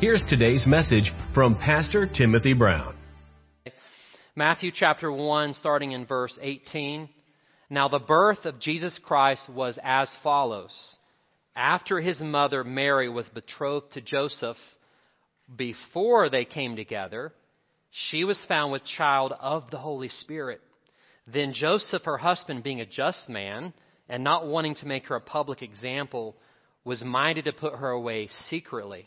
here's today's message from Pastor Timothy Brown. Matthew chapter 1, starting in verse 18. Now, the birth of Jesus Christ was as follows. After his mother Mary was betrothed to Joseph, before they came together, she was found with child of the Holy Spirit. Then Joseph, her husband, being a just man, and not wanting to make her a public example, was minded to put her away secretly.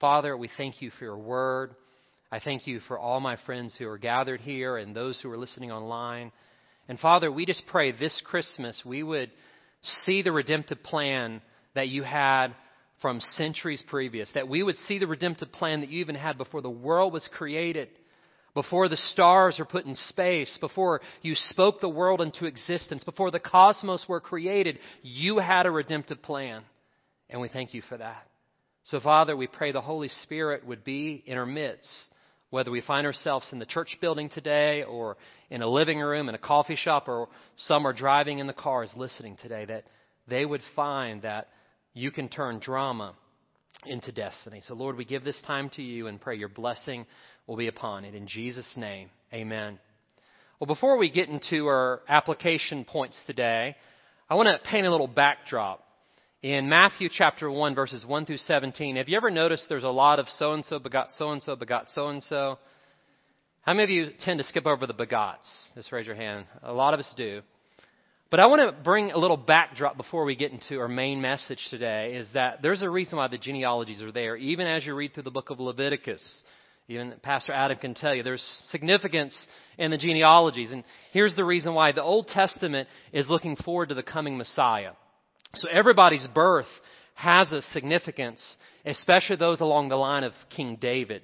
Father, we thank you for your word. I thank you for all my friends who are gathered here and those who are listening online. And Father, we just pray this Christmas we would see the redemptive plan that you had from centuries previous, that we would see the redemptive plan that you even had before the world was created, before the stars were put in space, before you spoke the world into existence, before the cosmos were created, you had a redemptive plan. And we thank you for that. So, Father, we pray the Holy Spirit would be in our midst, whether we find ourselves in the church building today or in a living room, in a coffee shop, or some are driving in the cars listening today, that they would find that you can turn drama into destiny. So, Lord, we give this time to you and pray your blessing will be upon it. In Jesus' name, amen. Well, before we get into our application points today, I want to paint a little backdrop in Matthew chapter 1, verses 1 through 17, have you ever noticed there's a lot of so and so begot so and so begot so and so? How many of you tend to skip over the begots? Just raise your hand. A lot of us do. But I want to bring a little backdrop before we get into our main message today is that there's a reason why the genealogies are there, even as you read through the book of Leviticus. Even Pastor Adam can tell you there's significance in the genealogies. And here's the reason why the Old Testament is looking forward to the coming Messiah. So everybody's birth has a significance, especially those along the line of King David,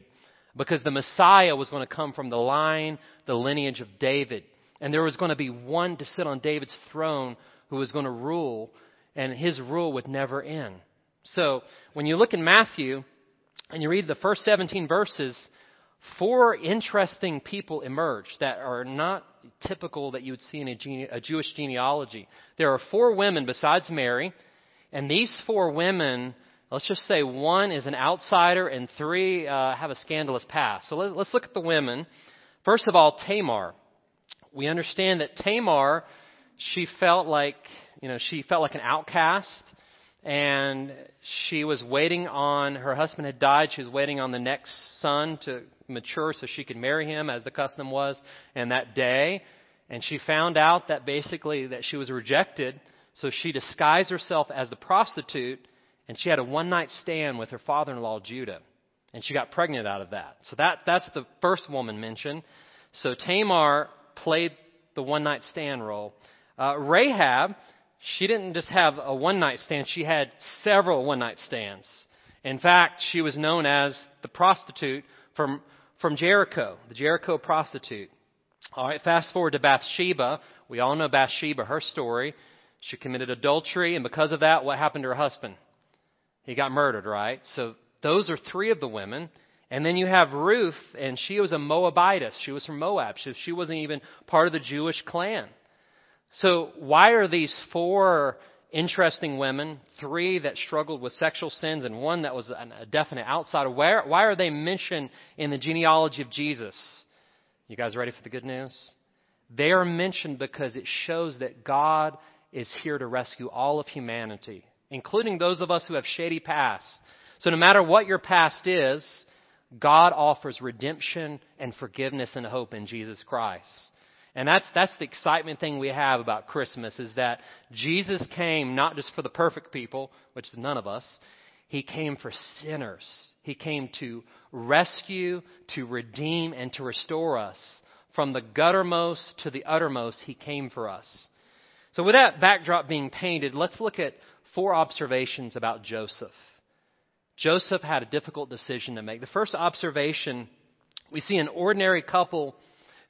because the Messiah was going to come from the line, the lineage of David. And there was going to be one to sit on David's throne who was going to rule, and his rule would never end. So when you look in Matthew and you read the first 17 verses, four interesting people emerge that are not typical that you would see in a, gene- a Jewish genealogy. There are four women besides Mary, and these four women, let's just say one is an outsider and three uh, have a scandalous past. So let, let's look at the women. First of all, Tamar. We understand that Tamar, she felt like, you know, she felt like an outcast and she was waiting on her husband had died she was waiting on the next son to mature so she could marry him as the custom was and that day. And she found out that basically that she was rejected so she disguised herself as the prostitute and she had a one night stand with her father-in-law Judah. And she got pregnant out of that. So that that's the first woman mentioned. So Tamar played the one night stand role. Uh, Rahab she didn't just have a one night stand, she had several one night stands. In fact, she was known as the prostitute from, from Jericho, the Jericho prostitute. All right, fast forward to Bathsheba. We all know Bathsheba, her story. She committed adultery, and because of that, what happened to her husband? He got murdered, right? So those are three of the women. And then you have Ruth, and she was a Moabitess. She was from Moab. She wasn't even part of the Jewish clan. So, why are these four interesting women, three that struggled with sexual sins, and one that was a definite outsider, why, why are they mentioned in the genealogy of Jesus? You guys ready for the good news? They are mentioned because it shows that God is here to rescue all of humanity, including those of us who have shady pasts. So, no matter what your past is, God offers redemption and forgiveness and hope in Jesus Christ. And that's, that's the excitement thing we have about Christmas is that Jesus came not just for the perfect people, which is none of us. He came for sinners. He came to rescue, to redeem, and to restore us. From the guttermost to the uttermost, He came for us. So with that backdrop being painted, let's look at four observations about Joseph. Joseph had a difficult decision to make. The first observation, we see an ordinary couple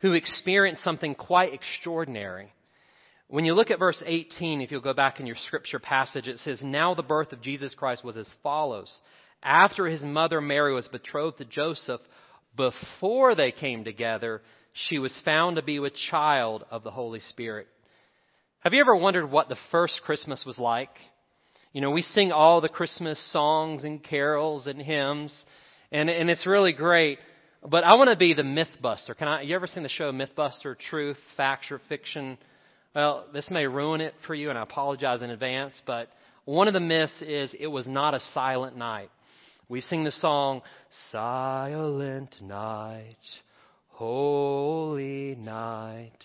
who experienced something quite extraordinary. When you look at verse 18, if you'll go back in your scripture passage, it says, Now the birth of Jesus Christ was as follows. After his mother Mary was betrothed to Joseph, before they came together, she was found to be with child of the Holy Spirit. Have you ever wondered what the first Christmas was like? You know, we sing all the Christmas songs and carols and hymns, and, and it's really great. But I want to be the Mythbuster. Can I? You ever seen the show Mythbuster? Truth, facts, or fiction? Well, this may ruin it for you, and I apologize in advance. But one of the myths is it was not a silent night. We sing the song, Silent Night, Holy Night,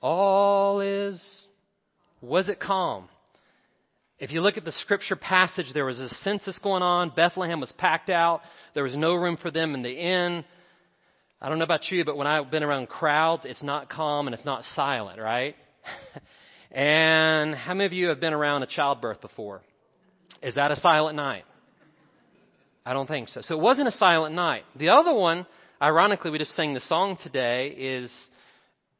all is. Was it calm? If you look at the scripture passage, there was a census going on. Bethlehem was packed out. There was no room for them in the inn. I don't know about you, but when I've been around crowds, it's not calm and it's not silent, right? and how many of you have been around a childbirth before? Is that a silent night? I don't think so. So it wasn't a silent night. The other one, ironically, we just sang the song today, is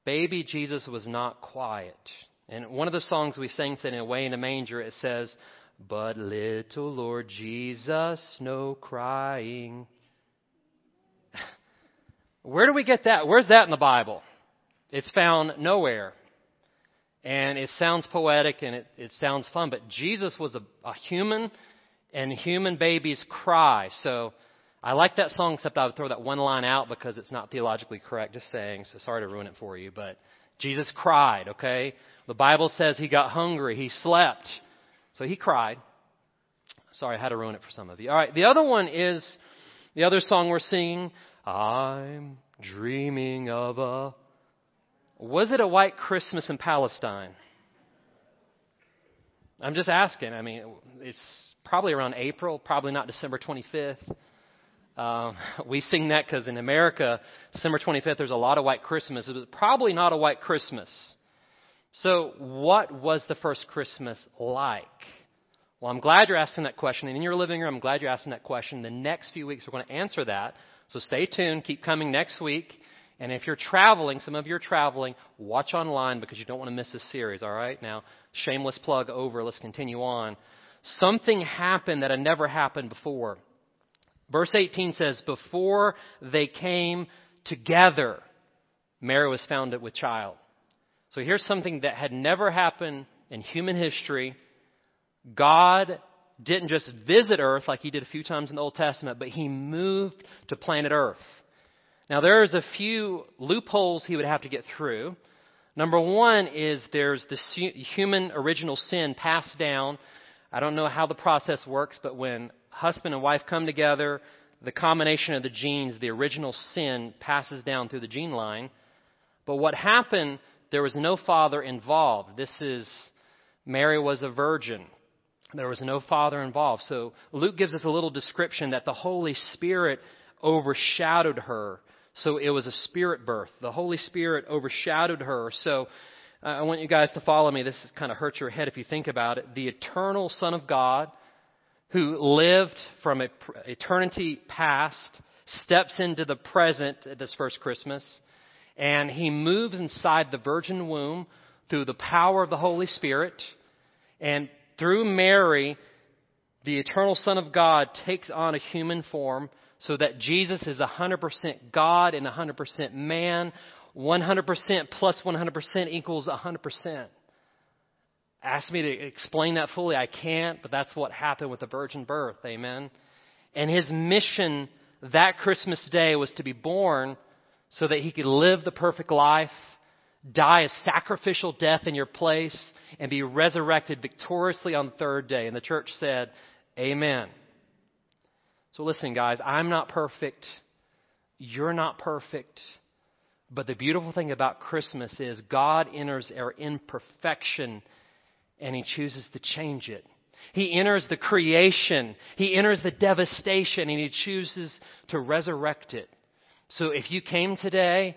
Baby Jesus was not quiet. And one of the songs we sang today, Away in a Manger, it says, But little Lord Jesus, no crying. Where do we get that? Where's that in the Bible? It's found nowhere. And it sounds poetic and it, it sounds fun, but Jesus was a, a human and human babies cry. So I like that song, except I would throw that one line out because it's not theologically correct. Just saying. So sorry to ruin it for you. But Jesus cried, okay? The Bible says he got hungry, he slept. So he cried. Sorry, I had to ruin it for some of you. All right, the other one is the other song we're singing. I'm dreaming of a. Was it a white Christmas in Palestine? I'm just asking. I mean, it's probably around April, probably not December 25th. Um, we sing that because in America, December 25th, there's a lot of white Christmas. It was probably not a white Christmas. So, what was the first Christmas like? Well, I'm glad you're asking that question. And in your living room, I'm glad you're asking that question. The next few weeks, we're going to answer that. So stay tuned. Keep coming next week. And if you're traveling, some of you are traveling, watch online because you don't want to miss this series, all right? Now, shameless plug over. Let's continue on. Something happened that had never happened before. Verse 18 says, Before they came together, Mary was found with child. So here's something that had never happened in human history. God didn't just visit earth like he did a few times in the Old Testament, but he moved to planet earth. Now there's a few loopholes he would have to get through. Number one is there's the human original sin passed down. I don't know how the process works, but when husband and wife come together, the combination of the genes, the original sin passes down through the gene line. But what happened there was no father involved. This is, Mary was a virgin. There was no father involved. So Luke gives us a little description that the Holy Spirit overshadowed her. So it was a spirit birth. The Holy Spirit overshadowed her. So uh, I want you guys to follow me. This is kind of hurts your head if you think about it. The eternal Son of God, who lived from eternity past, steps into the present at this first Christmas and he moves inside the virgin womb through the power of the Holy Spirit. And through Mary, the eternal Son of God takes on a human form so that Jesus is 100% God and 100% man. 100% plus 100% equals 100%. Ask me to explain that fully. I can't, but that's what happened with the virgin birth. Amen. And his mission that Christmas day was to be born so that he could live the perfect life, die a sacrificial death in your place, and be resurrected victoriously on the third day. And the church said, Amen. So listen, guys, I'm not perfect. You're not perfect. But the beautiful thing about Christmas is God enters our imperfection and He chooses to change it. He enters the creation, He enters the devastation, and He chooses to resurrect it. So if you came today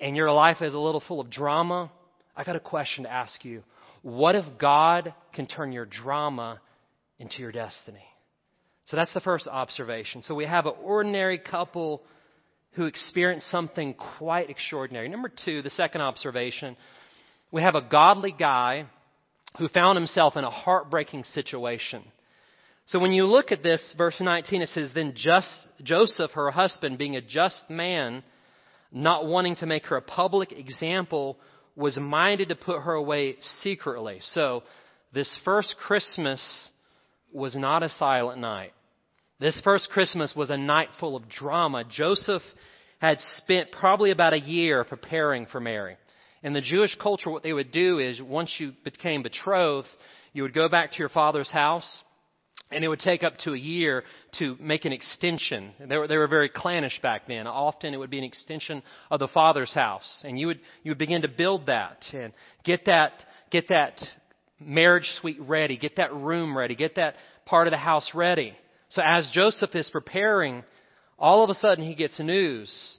and your life is a little full of drama, I got a question to ask you. What if God can turn your drama into your destiny? So that's the first observation. So we have an ordinary couple who experienced something quite extraordinary. Number two, the second observation, we have a godly guy who found himself in a heartbreaking situation. So when you look at this, verse 19, it says, Then just, Joseph, her husband, being a just man, not wanting to make her a public example, was minded to put her away secretly. So this first Christmas was not a silent night. This first Christmas was a night full of drama. Joseph had spent probably about a year preparing for Mary. In the Jewish culture, what they would do is once you became betrothed, you would go back to your father's house, and it would take up to a year to make an extension. They were, they were very clannish back then. Often it would be an extension of the father's house, and you would you would begin to build that and get that get that marriage suite ready, get that room ready, get that part of the house ready. So as Joseph is preparing, all of a sudden he gets news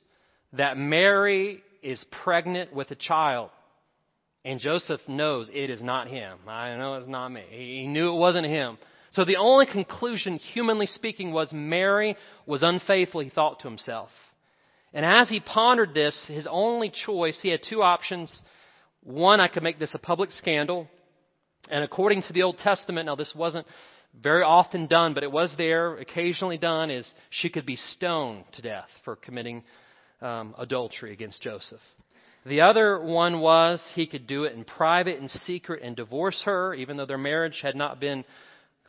that Mary is pregnant with a child. And Joseph knows it is not him. I know it's not me. He knew it wasn't him. So the only conclusion, humanly speaking, was Mary was unfaithful, he thought to himself. And as he pondered this, his only choice, he had two options. One, I could make this a public scandal. And according to the Old Testament, now this wasn't very often done, but it was there, occasionally done, is she could be stoned to death for committing um, adultery against Joseph. The other one was he could do it in private and secret and divorce her, even though their marriage had not been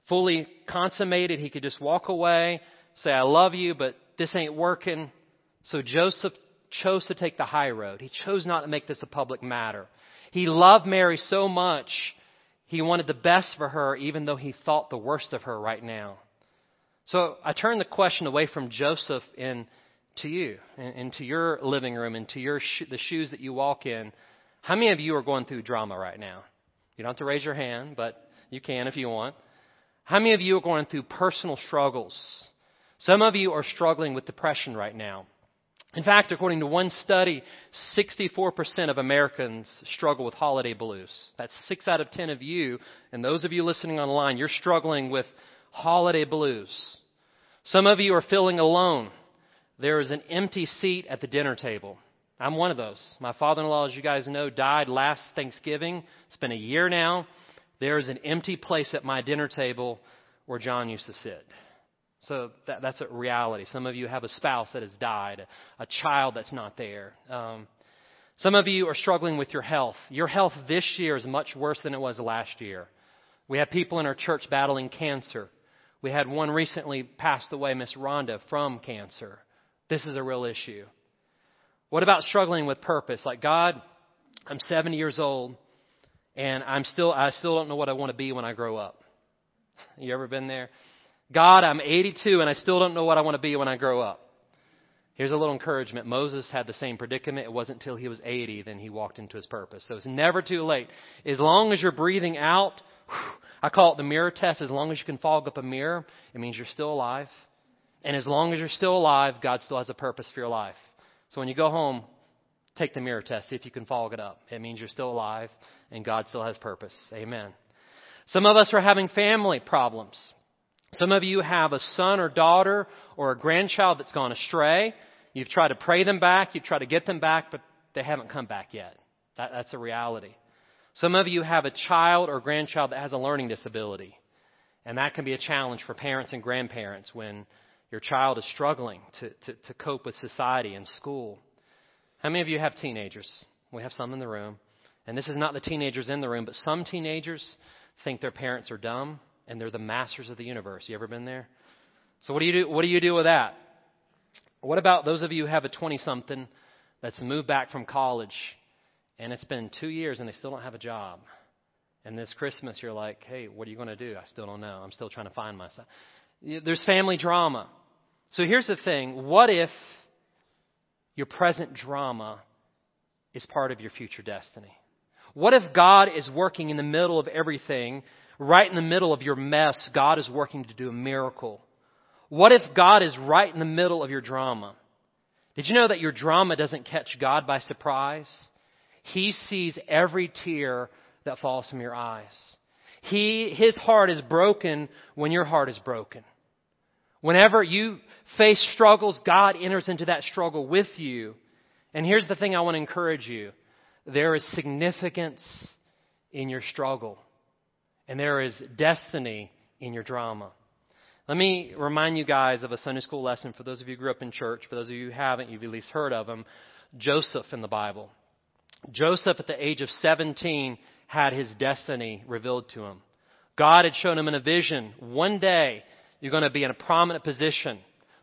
fully consummated. He could just walk away, say, I love you, but this ain't working. So Joseph chose to take the high road. He chose not to make this a public matter. He loved Mary so much, he wanted the best for her, even though he thought the worst of her right now. So I turn the question away from Joseph and to you, into your living room, into your sh- the shoes that you walk in. How many of you are going through drama right now? You don't have to raise your hand, but you can if you want. How many of you are going through personal struggles? Some of you are struggling with depression right now. In fact, according to one study, 64% of Americans struggle with holiday blues. That's 6 out of 10 of you, and those of you listening online, you're struggling with holiday blues. Some of you are feeling alone. There is an empty seat at the dinner table. I'm one of those. My father in law, as you guys know, died last Thanksgiving. It's been a year now. There is an empty place at my dinner table where John used to sit. So that, that's a reality. Some of you have a spouse that has died, a child that's not there. Um, some of you are struggling with your health. Your health this year is much worse than it was last year. We have people in our church battling cancer. We had one recently passed away, Miss Rhonda, from cancer. This is a real issue. What about struggling with purpose? Like, God, I'm 70 years old and I'm still, I still don't know what I want to be when I grow up. You ever been there? God, I'm 82 and I still don't know what I want to be when I grow up. Here's a little encouragement. Moses had the same predicament. It wasn't until he was 80 then he walked into his purpose. So it's never too late. As long as you're breathing out, I call it the mirror test. As long as you can fog up a mirror, it means you're still alive. And as long as you're still alive, God still has a purpose for your life. So when you go home, take the mirror test, if you can fog it up. It means you're still alive and God still has purpose. Amen. Some of us are having family problems. Some of you have a son or daughter or a grandchild that's gone astray. You've tried to pray them back, you've tried to get them back, but they haven't come back yet. That, that's a reality. Some of you have a child or grandchild that has a learning disability. And that can be a challenge for parents and grandparents when your child is struggling to, to, to cope with society and school. How many of you have teenagers? We have some in the room. And this is not the teenagers in the room, but some teenagers think their parents are dumb and they're the masters of the universe. You ever been there? So what do you do? What do you do with that? What about those of you who have a 20 something that's moved back from college and it's been two years and they still don't have a job? And this Christmas you're like, hey, what are you going to do? I still don't know. I'm still trying to find myself. There's family drama. So here's the thing what if your present drama is part of your future destiny? What if God is working in the middle of everything, right in the middle of your mess, God is working to do a miracle? What if God is right in the middle of your drama? Did you know that your drama doesn't catch God by surprise? He sees every tear that falls from your eyes. He, his heart is broken when your heart is broken. Whenever you face struggles, God enters into that struggle with you. And here's the thing I want to encourage you. There is significance in your struggle. And there is destiny in your drama. Let me remind you guys of a Sunday school lesson for those of you who grew up in church. For those of you who haven't, you've at least heard of him. Joseph in the Bible. Joseph, at the age of 17, had his destiny revealed to him. God had shown him in a vision one day you're going to be in a prominent position.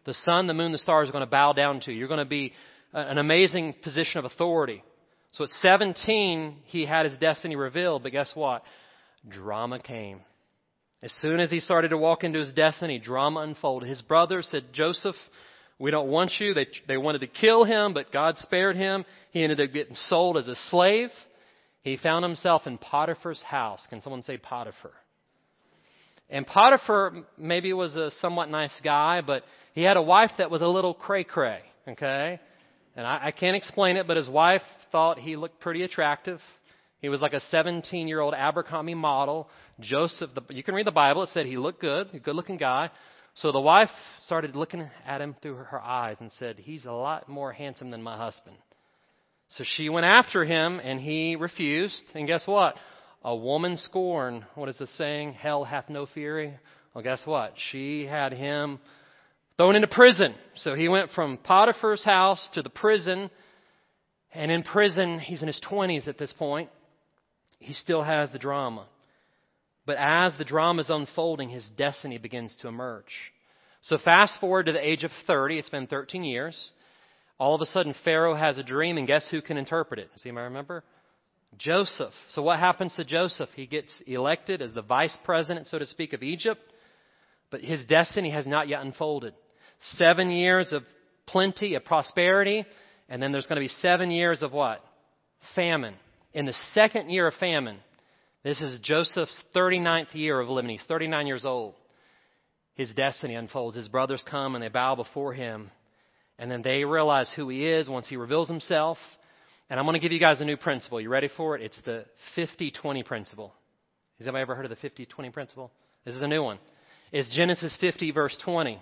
The sun, the moon, the stars are going to bow down to you. You're going to be an amazing position of authority. So at 17, he had his destiny revealed, but guess what? Drama came. As soon as he started to walk into his destiny, drama unfolded. His brothers said, Joseph, we don't want you. They, they wanted to kill him, but God spared him. He ended up getting sold as a slave. He found himself in Potiphar's house. Can someone say Potiphar? And Potiphar maybe was a somewhat nice guy, but he had a wife that was a little cray cray, okay? And I, I can't explain it, but his wife thought he looked pretty attractive. He was like a 17 year old Abercrombie model. Joseph, the, you can read the Bible, it said he looked good, a good looking guy. So the wife started looking at him through her eyes and said, He's a lot more handsome than my husband. So she went after him and he refused. And guess what? A woman scorn. What is the saying? Hell hath no fury. Well, guess what? She had him thrown into prison. So he went from Potiphar's house to the prison. And in prison, he's in his 20s at this point. He still has the drama. But as the drama is unfolding, his destiny begins to emerge. So fast forward to the age of 30. It's been 13 years. All of a sudden, Pharaoh has a dream, and guess who can interpret it? Does anybody remember? Joseph. So what happens to Joseph? He gets elected as the vice president, so to speak, of Egypt, but his destiny has not yet unfolded. Seven years of plenty, of prosperity, and then there's going to be seven years of what? Famine. In the second year of famine, this is Joseph's 39th year of living. He's 39 years old. His destiny unfolds. His brothers come and they bow before him. And then they realize who he is once he reveals himself. And I'm going to give you guys a new principle. You ready for it? It's the 50 20 principle. Has anybody ever heard of the 50 20 principle? This is the new one. It's Genesis 50, verse 20.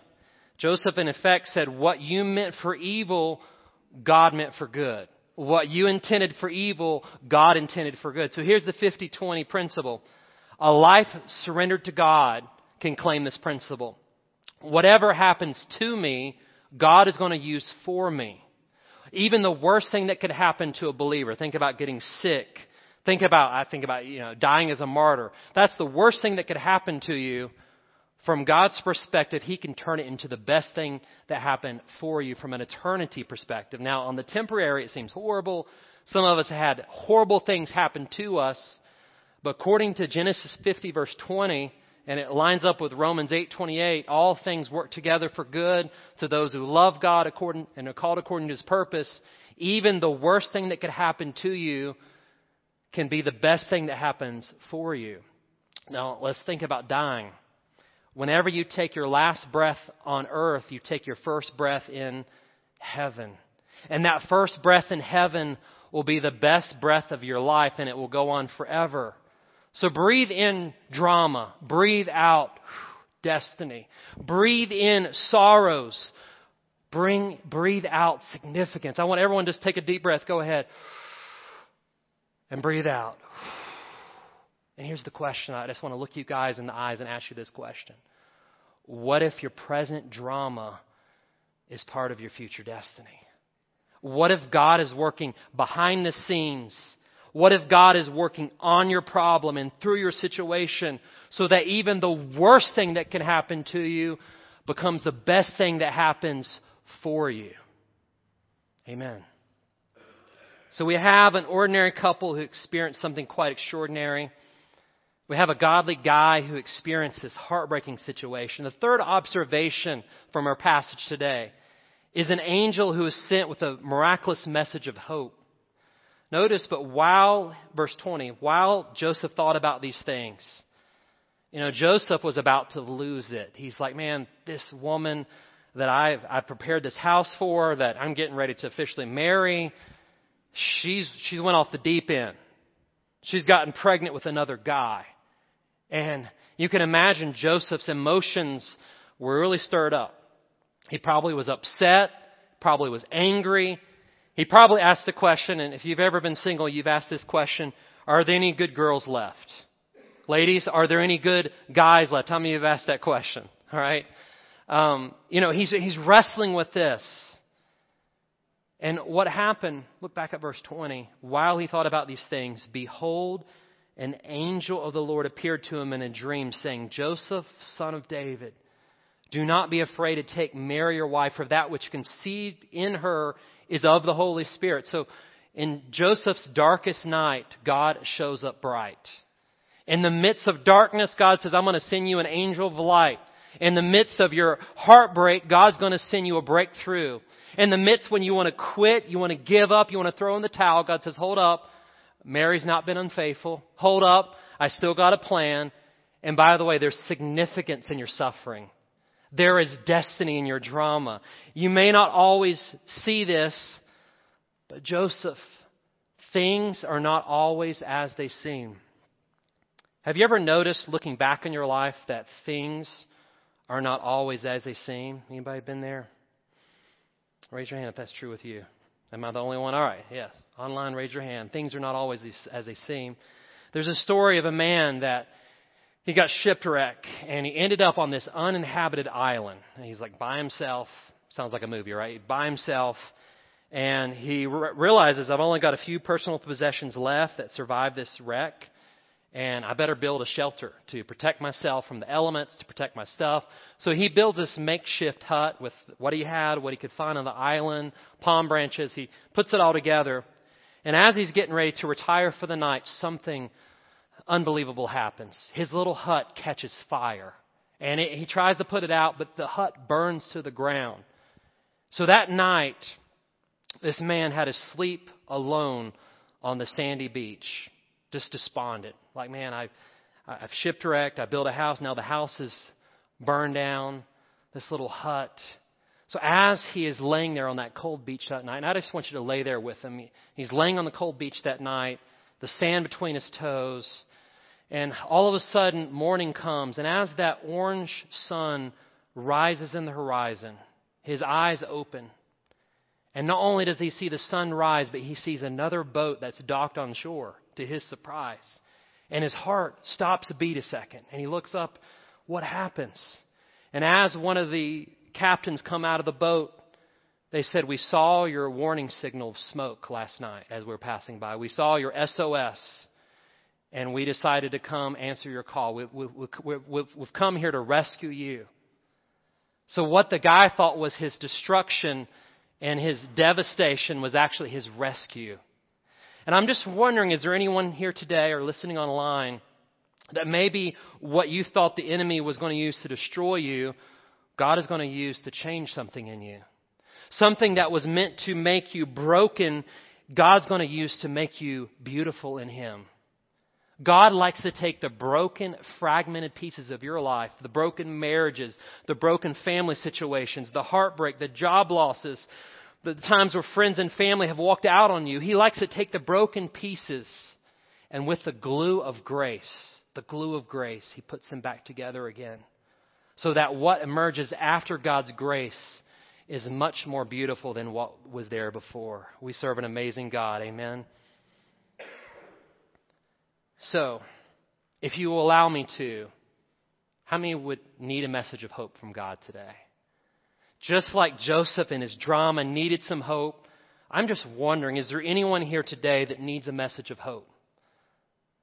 Joseph, in effect, said, What you meant for evil, God meant for good. What you intended for evil, God intended for good. So here's the 50 20 principle. A life surrendered to God can claim this principle. Whatever happens to me, God is going to use for me. Even the worst thing that could happen to a believer, think about getting sick. Think about, I think about, you know, dying as a martyr. That's the worst thing that could happen to you. From God's perspective, He can turn it into the best thing that happened for you from an eternity perspective. Now, on the temporary, it seems horrible. Some of us had horrible things happen to us. But according to Genesis 50, verse 20, and it lines up with Romans 8:28, all things work together for good to those who love God according and are called according to his purpose. Even the worst thing that could happen to you can be the best thing that happens for you. Now, let's think about dying. Whenever you take your last breath on earth, you take your first breath in heaven. And that first breath in heaven will be the best breath of your life and it will go on forever. So breathe in drama. Breathe out destiny. Breathe in sorrows. Bring, breathe out significance. I want everyone to just take a deep breath. Go ahead. And breathe out. And here's the question. I just want to look you guys in the eyes and ask you this question. What if your present drama is part of your future destiny? What if God is working behind the scenes what if God is working on your problem and through your situation so that even the worst thing that can happen to you becomes the best thing that happens for you? Amen. So we have an ordinary couple who experienced something quite extraordinary. We have a godly guy who experienced this heartbreaking situation. The third observation from our passage today is an angel who is sent with a miraculous message of hope. Notice, but while, verse 20, while Joseph thought about these things, you know, Joseph was about to lose it. He's like, man, this woman that I've, I've prepared this house for, that I'm getting ready to officially marry, she's, she's went off the deep end. She's gotten pregnant with another guy. And you can imagine Joseph's emotions were really stirred up. He probably was upset, probably was angry. He probably asked the question, and if you've ever been single, you've asked this question, are there any good girls left? Ladies, are there any good guys left? How many of you have asked that question? All right. Um, you know, he's, he's wrestling with this. And what happened, look back at verse 20. While he thought about these things, behold, an angel of the Lord appeared to him in a dream, saying, Joseph, son of David, do not be afraid to take Mary your wife, for that which conceived in her is of the Holy Spirit. So in Joseph's darkest night, God shows up bright. In the midst of darkness, God says, I'm going to send you an angel of light. In the midst of your heartbreak, God's going to send you a breakthrough. In the midst when you want to quit, you want to give up, you want to throw in the towel, God says, hold up. Mary's not been unfaithful. Hold up. I still got a plan. And by the way, there's significance in your suffering. There is destiny in your drama. You may not always see this, but Joseph, things are not always as they seem. Have you ever noticed looking back in your life that things are not always as they seem? Anybody been there? Raise your hand if that's true with you. Am I the only one? All right, yes. Online, raise your hand. Things are not always as they seem. There's a story of a man that he got shipwrecked and he ended up on this uninhabited island. And he's like by himself. Sounds like a movie, right? By himself. And he re- realizes I've only got a few personal possessions left that survived this wreck and I better build a shelter to protect myself from the elements, to protect my stuff. So he builds this makeshift hut with what he had, what he could find on the island, palm branches. He puts it all together. And as he's getting ready to retire for the night, something unbelievable happens. His little hut catches fire. And it, he tries to put it out, but the hut burns to the ground. So that night, this man had to sleep alone on the sandy beach just despondent. Like, man, I, I've shipwrecked. I built a house. Now the house is burned down. This little hut. So as he is laying there on that cold beach that night, and I just want you to lay there with him. He's laying on the cold beach that night, the sand between his toes, and all of a sudden morning comes, and as that orange sun rises in the horizon, his eyes open. And not only does he see the sun rise, but he sees another boat that's docked on shore to his surprise. And his heart stops a beat a second. And he looks up, what happens? And as one of the captains come out of the boat, they said, We saw your warning signal of smoke last night as we were passing by. We saw your SOS, and we decided to come answer your call. We, we, we, we've, we've come here to rescue you. So, what the guy thought was his destruction and his devastation was actually his rescue. And I'm just wondering is there anyone here today or listening online that maybe what you thought the enemy was going to use to destroy you, God is going to use to change something in you? Something that was meant to make you broken, God's going to use to make you beautiful in Him. God likes to take the broken, fragmented pieces of your life, the broken marriages, the broken family situations, the heartbreak, the job losses, the times where friends and family have walked out on you. He likes to take the broken pieces and with the glue of grace, the glue of grace, he puts them back together again. So that what emerges after God's grace is much more beautiful than what was there before. We serve an amazing God. Amen. So, if you will allow me to, how many would need a message of hope from God today? Just like Joseph in his drama needed some hope, I'm just wondering is there anyone here today that needs a message of hope?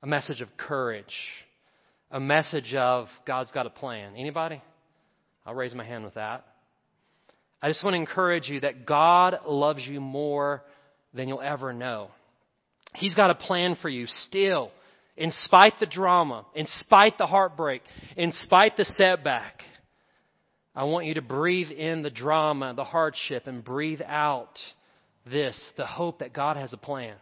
A message of courage? A message of God's got a plan? Anybody? I'll raise my hand with that. I just want to encourage you that God loves you more than you'll ever know. He's got a plan for you still, in spite the drama, in spite the heartbreak, in spite the setback. I want you to breathe in the drama, the hardship, and breathe out this the hope that God has a plan.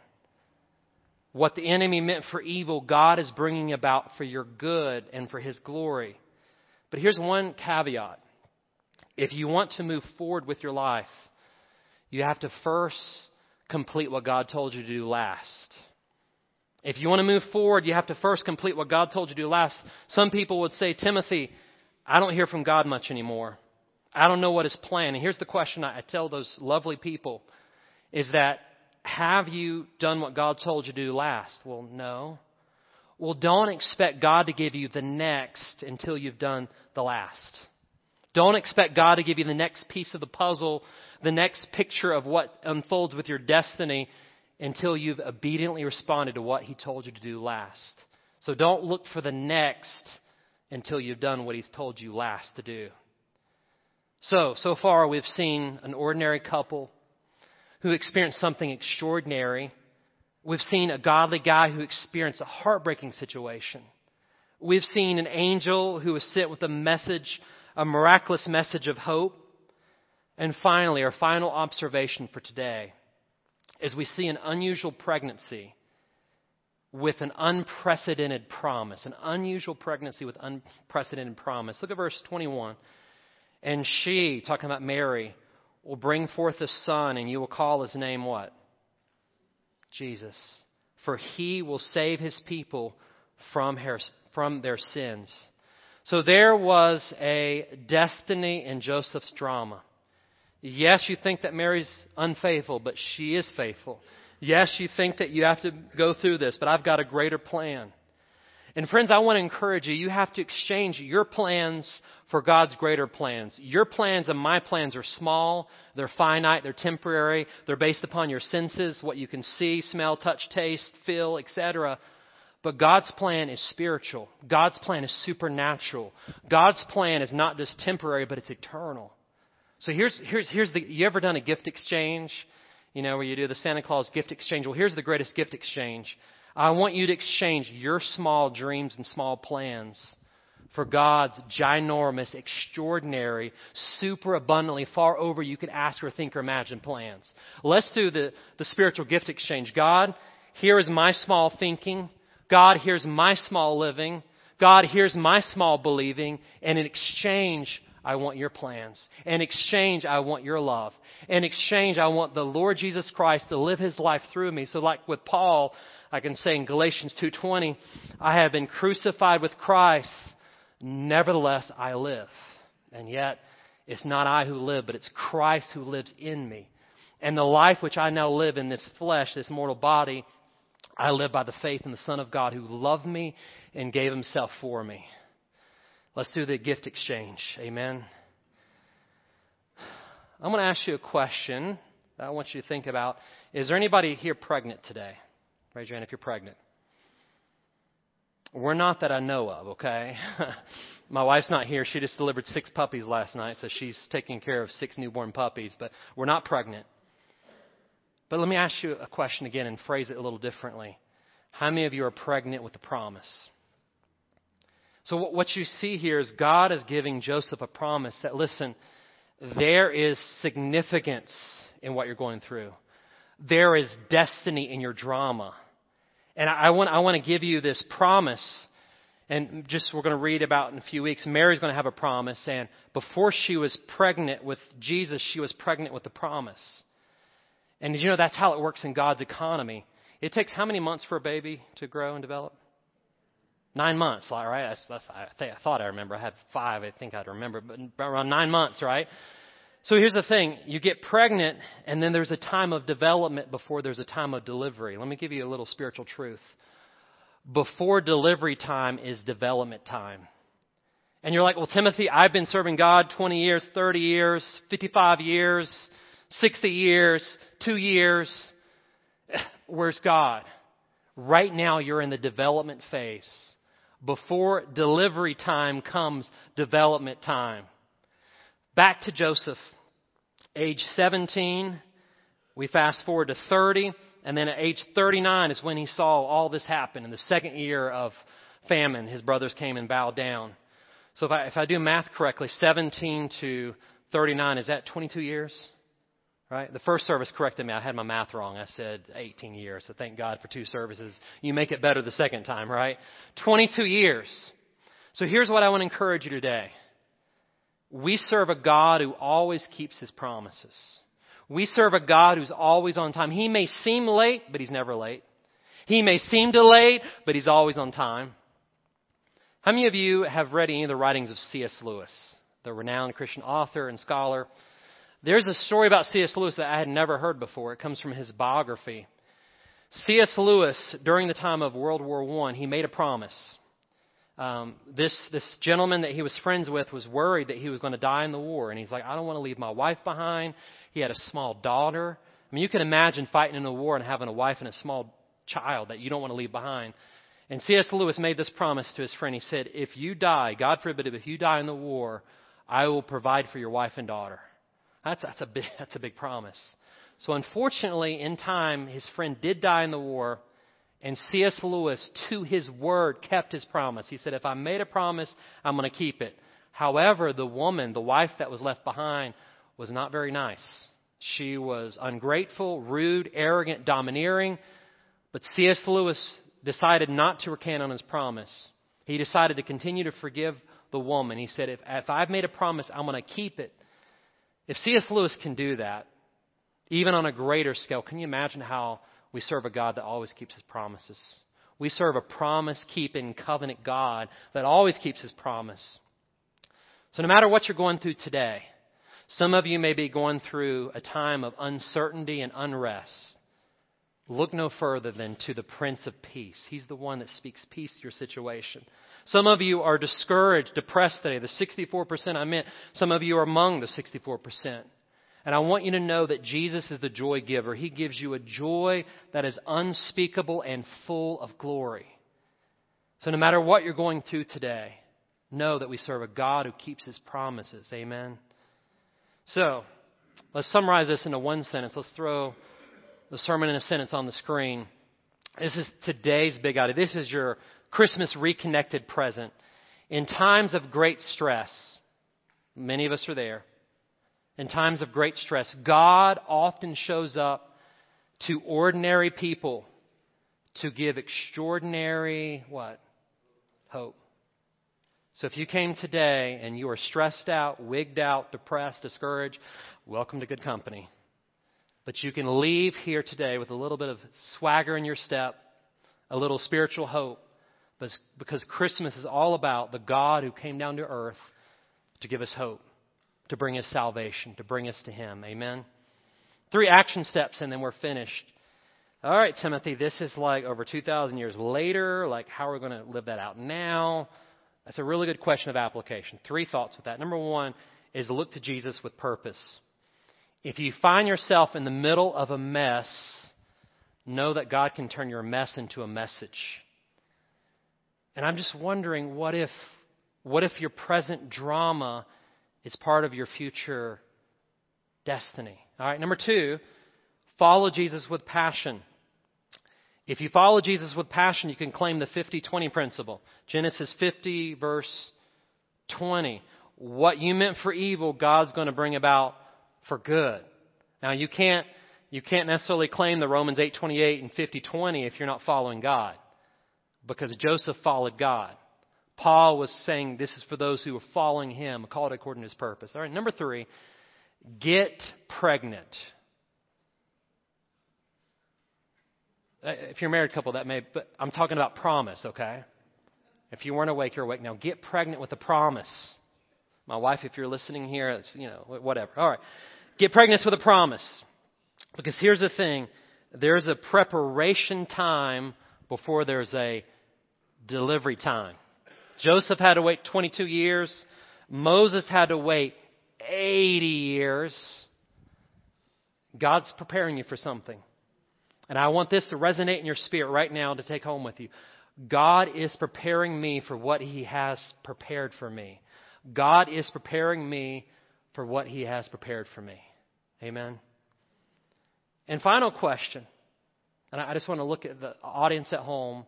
What the enemy meant for evil, God is bringing about for your good and for his glory. But here's one caveat if you want to move forward with your life, you have to first complete what God told you to do last. If you want to move forward, you have to first complete what God told you to do last. Some people would say, Timothy, I don't hear from God much anymore. I don't know what his plan. And here's the question I tell those lovely people is that have you done what God told you to do last? Well, no. Well, don't expect God to give you the next until you've done the last. Don't expect God to give you the next piece of the puzzle, the next picture of what unfolds with your destiny until you've obediently responded to what He told you to do last. So don't look for the next until you've done what He's told you last to do. So, so far we've seen an ordinary couple who experienced something extraordinary. We've seen a godly guy who experienced a heartbreaking situation. We've seen an angel who was sent with a message, a miraculous message of hope. And finally, our final observation for today is we see an unusual pregnancy with an unprecedented promise. An unusual pregnancy with unprecedented promise. Look at verse 21. And she, talking about Mary, will bring forth a son, and you will call his name what? Jesus. For he will save his people from, her, from their sins. So there was a destiny in Joseph's drama. Yes, you think that Mary's unfaithful, but she is faithful. Yes, you think that you have to go through this, but I've got a greater plan. And friends, I want to encourage you, you have to exchange your plans for God's greater plans. Your plans and my plans are small, they're finite, they're temporary, they're based upon your senses, what you can see, smell, touch, taste, feel, etc. But God's plan is spiritual. God's plan is supernatural. God's plan is not just temporary, but it's eternal. So here's, here's, here's the, you ever done a gift exchange? You know, where you do the Santa Claus gift exchange? Well, here's the greatest gift exchange. I want you to exchange your small dreams and small plans for God's ginormous, extraordinary, super abundantly, far over you could ask or think or imagine plans. Let's do the, the spiritual gift exchange. God, here is my small thinking. God, here's my small living. God, here's my small believing. And in exchange, I want your plans. In exchange, I want your love. In exchange, I want the Lord Jesus Christ to live his life through me. So like with Paul, I can say in Galatians 2:20, I have been crucified with Christ, nevertheless I live. And yet, it's not I who live, but it's Christ who lives in me. And the life which I now live in this flesh, this mortal body, I live by the faith in the Son of God who loved me and gave himself for me. Let's do the gift exchange. Amen. I'm going to ask you a question that I want you to think about. Is there anybody here pregnant today? Raise your hand if you're pregnant. We're not that I know of, okay? My wife's not here. She just delivered six puppies last night, so she's taking care of six newborn puppies, but we're not pregnant. But let me ask you a question again and phrase it a little differently. How many of you are pregnant with the promise? So, what you see here is God is giving Joseph a promise that, listen, there is significance in what you're going through there is destiny in your drama. And I want, I want to give you this promise. And just we're going to read about in a few weeks. Mary's going to have a promise. And before she was pregnant with Jesus, she was pregnant with the promise. And you know, that's how it works in God's economy. It takes how many months for a baby to grow and develop? Nine months, right? That's, that's, I, think, I thought I remember. I had five, I think I'd remember, but around nine months, right? So here's the thing you get pregnant, and then there's a time of development before there's a time of delivery. Let me give you a little spiritual truth. Before delivery time is development time. And you're like, well, Timothy, I've been serving God 20 years, 30 years, 55 years, 60 years, two years. Where's God? Right now, you're in the development phase. Before delivery time comes development time. Back to Joseph. Age 17, we fast forward to 30, and then at age 39 is when he saw all this happen in the second year of famine. His brothers came and bowed down. So if I, if I do math correctly, 17 to 39, is that 22 years? Right? The first service corrected me. I had my math wrong. I said 18 years. So thank God for two services. You make it better the second time, right? 22 years. So here's what I want to encourage you today. We serve a God who always keeps his promises. We serve a God who's always on time. He may seem late, but he's never late. He may seem delayed, but he's always on time. How many of you have read any of the writings of C.S. Lewis, the renowned Christian author and scholar? There's a story about C.S. Lewis that I had never heard before. It comes from his biography. C.S. Lewis, during the time of World War I, he made a promise. Um, this, this gentleman that he was friends with was worried that he was going to die in the war. And he's like, I don't want to leave my wife behind. He had a small daughter. I mean, you can imagine fighting in a war and having a wife and a small child that you don't want to leave behind. And C.S. Lewis made this promise to his friend. He said, If you die, God forbid, if you die in the war, I will provide for your wife and daughter. That's, that's, a big, that's a big promise. So, unfortunately, in time, his friend did die in the war, and C.S. Lewis, to his word, kept his promise. He said, If I made a promise, I'm going to keep it. However, the woman, the wife that was left behind, was not very nice. She was ungrateful, rude, arrogant, domineering. But C.S. Lewis decided not to recant on his promise. He decided to continue to forgive the woman. He said, If, if I've made a promise, I'm going to keep it. If C.S. Lewis can do that, even on a greater scale, can you imagine how we serve a God that always keeps his promises? We serve a promise keeping covenant God that always keeps his promise. So, no matter what you're going through today, some of you may be going through a time of uncertainty and unrest. Look no further than to the Prince of Peace. He's the one that speaks peace to your situation. Some of you are discouraged, depressed today. The 64% I meant, some of you are among the 64%. And I want you to know that Jesus is the joy giver. He gives you a joy that is unspeakable and full of glory. So no matter what you're going through today, know that we serve a God who keeps his promises. Amen. So, let's summarize this into one sentence. Let's throw the sermon in a sentence on the screen. This is today's big idea. This is your Christmas reconnected present. In times of great stress, many of us are there. In times of great stress, God often shows up to ordinary people to give extraordinary what? Hope. So if you came today and you are stressed out, wigged out, depressed, discouraged, welcome to good company. But you can leave here today with a little bit of swagger in your step, a little spiritual hope, because Christmas is all about the God who came down to earth to give us hope, to bring us salvation, to bring us to Him. Amen? Three action steps, and then we're finished. All right, Timothy, this is like over 2,000 years later. Like, how are we going to live that out now? That's a really good question of application. Three thoughts with that. Number one is look to Jesus with purpose. If you find yourself in the middle of a mess, know that God can turn your mess into a message. And I'm just wondering what if what if your present drama is part of your future destiny? All right, number 2, follow Jesus with passion. If you follow Jesus with passion, you can claim the 50 20 principle. Genesis 50, verse 20. What you meant for evil, God's going to bring about for good. Now, you can't, you can't necessarily claim the Romans 8:28 and 50:20 if you're not following God because Joseph followed God. Paul was saying this is for those who are following him, called according to his purpose. All right, number three, get pregnant. Uh, if you're a married couple, that may, but I'm talking about promise, okay? If you weren't awake, you're awake now. Get pregnant with a promise. My wife, if you're listening here, it's, you know, whatever. All right. Get pregnant with a promise. Because here's the thing there's a preparation time before there's a delivery time. Joseph had to wait 22 years. Moses had to wait 80 years. God's preparing you for something. And I want this to resonate in your spirit right now to take home with you. God is preparing me for what He has prepared for me. God is preparing me for what He has prepared for me. Amen. And final question, and I just want to look at the audience at home.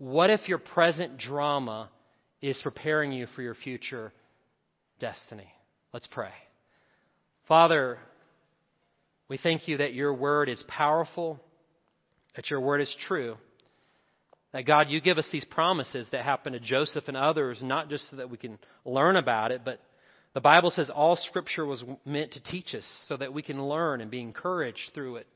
What if your present drama is preparing you for your future destiny. Let's pray. Father, we thank you that your word is powerful, that your word is true. That God, you give us these promises that happen to Joseph and others, not just so that we can learn about it, but the Bible says all Scripture was meant to teach us so that we can learn and be encouraged through it.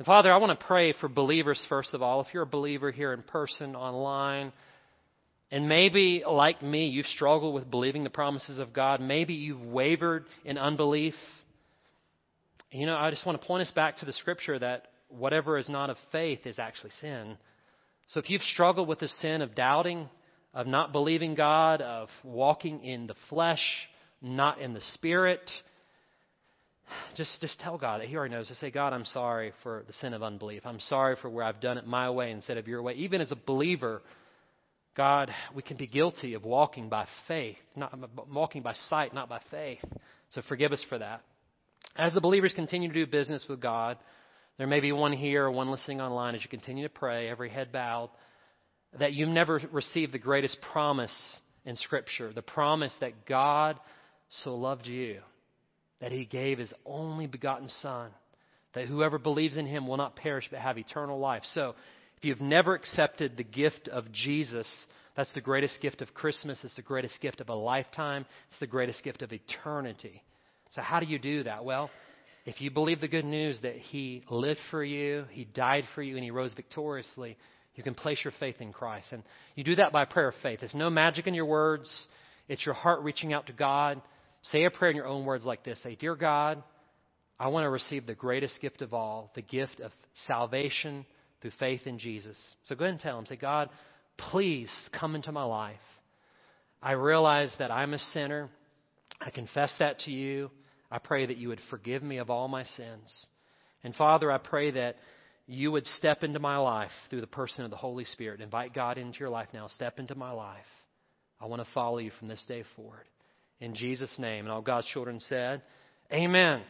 And Father, I want to pray for believers first of all. If you're a believer here in person, online, and maybe, like me, you've struggled with believing the promises of God, maybe you've wavered in unbelief. You know, I just want to point us back to the Scripture that whatever is not of faith is actually sin. So if you've struggled with the sin of doubting, of not believing God, of walking in the flesh, not in the spirit, just just tell God that He already knows. Just say, God, I'm sorry for the sin of unbelief. I'm sorry for where I've done it my way instead of your way. Even as a believer, God, we can be guilty of walking by faith, not walking by sight, not by faith. So forgive us for that. As the believers continue to do business with God, there may be one here or one listening online as you continue to pray, every head bowed, that you've never received the greatest promise in Scripture the promise that God so loved you that he gave his only begotten Son, that whoever believes in him will not perish but have eternal life. So, if you've never accepted the gift of Jesus, that's the greatest gift of Christmas. It's the greatest gift of a lifetime. It's the greatest gift of eternity. So, how do you do that? Well, if you believe the good news that He lived for you, He died for you, and He rose victoriously, you can place your faith in Christ. And you do that by prayer of faith. There's no magic in your words, it's your heart reaching out to God. Say a prayer in your own words like this Say, Dear God, I want to receive the greatest gift of all, the gift of salvation through faith in Jesus. So go ahead and tell Him. Say, God, please come into my life. I realize that I'm a sinner. I confess that to you. I pray that you would forgive me of all my sins. And Father, I pray that you would step into my life through the person of the Holy Spirit. Invite God into your life now. Step into my life. I want to follow you from this day forward. In Jesus' name. And all God's children said, Amen.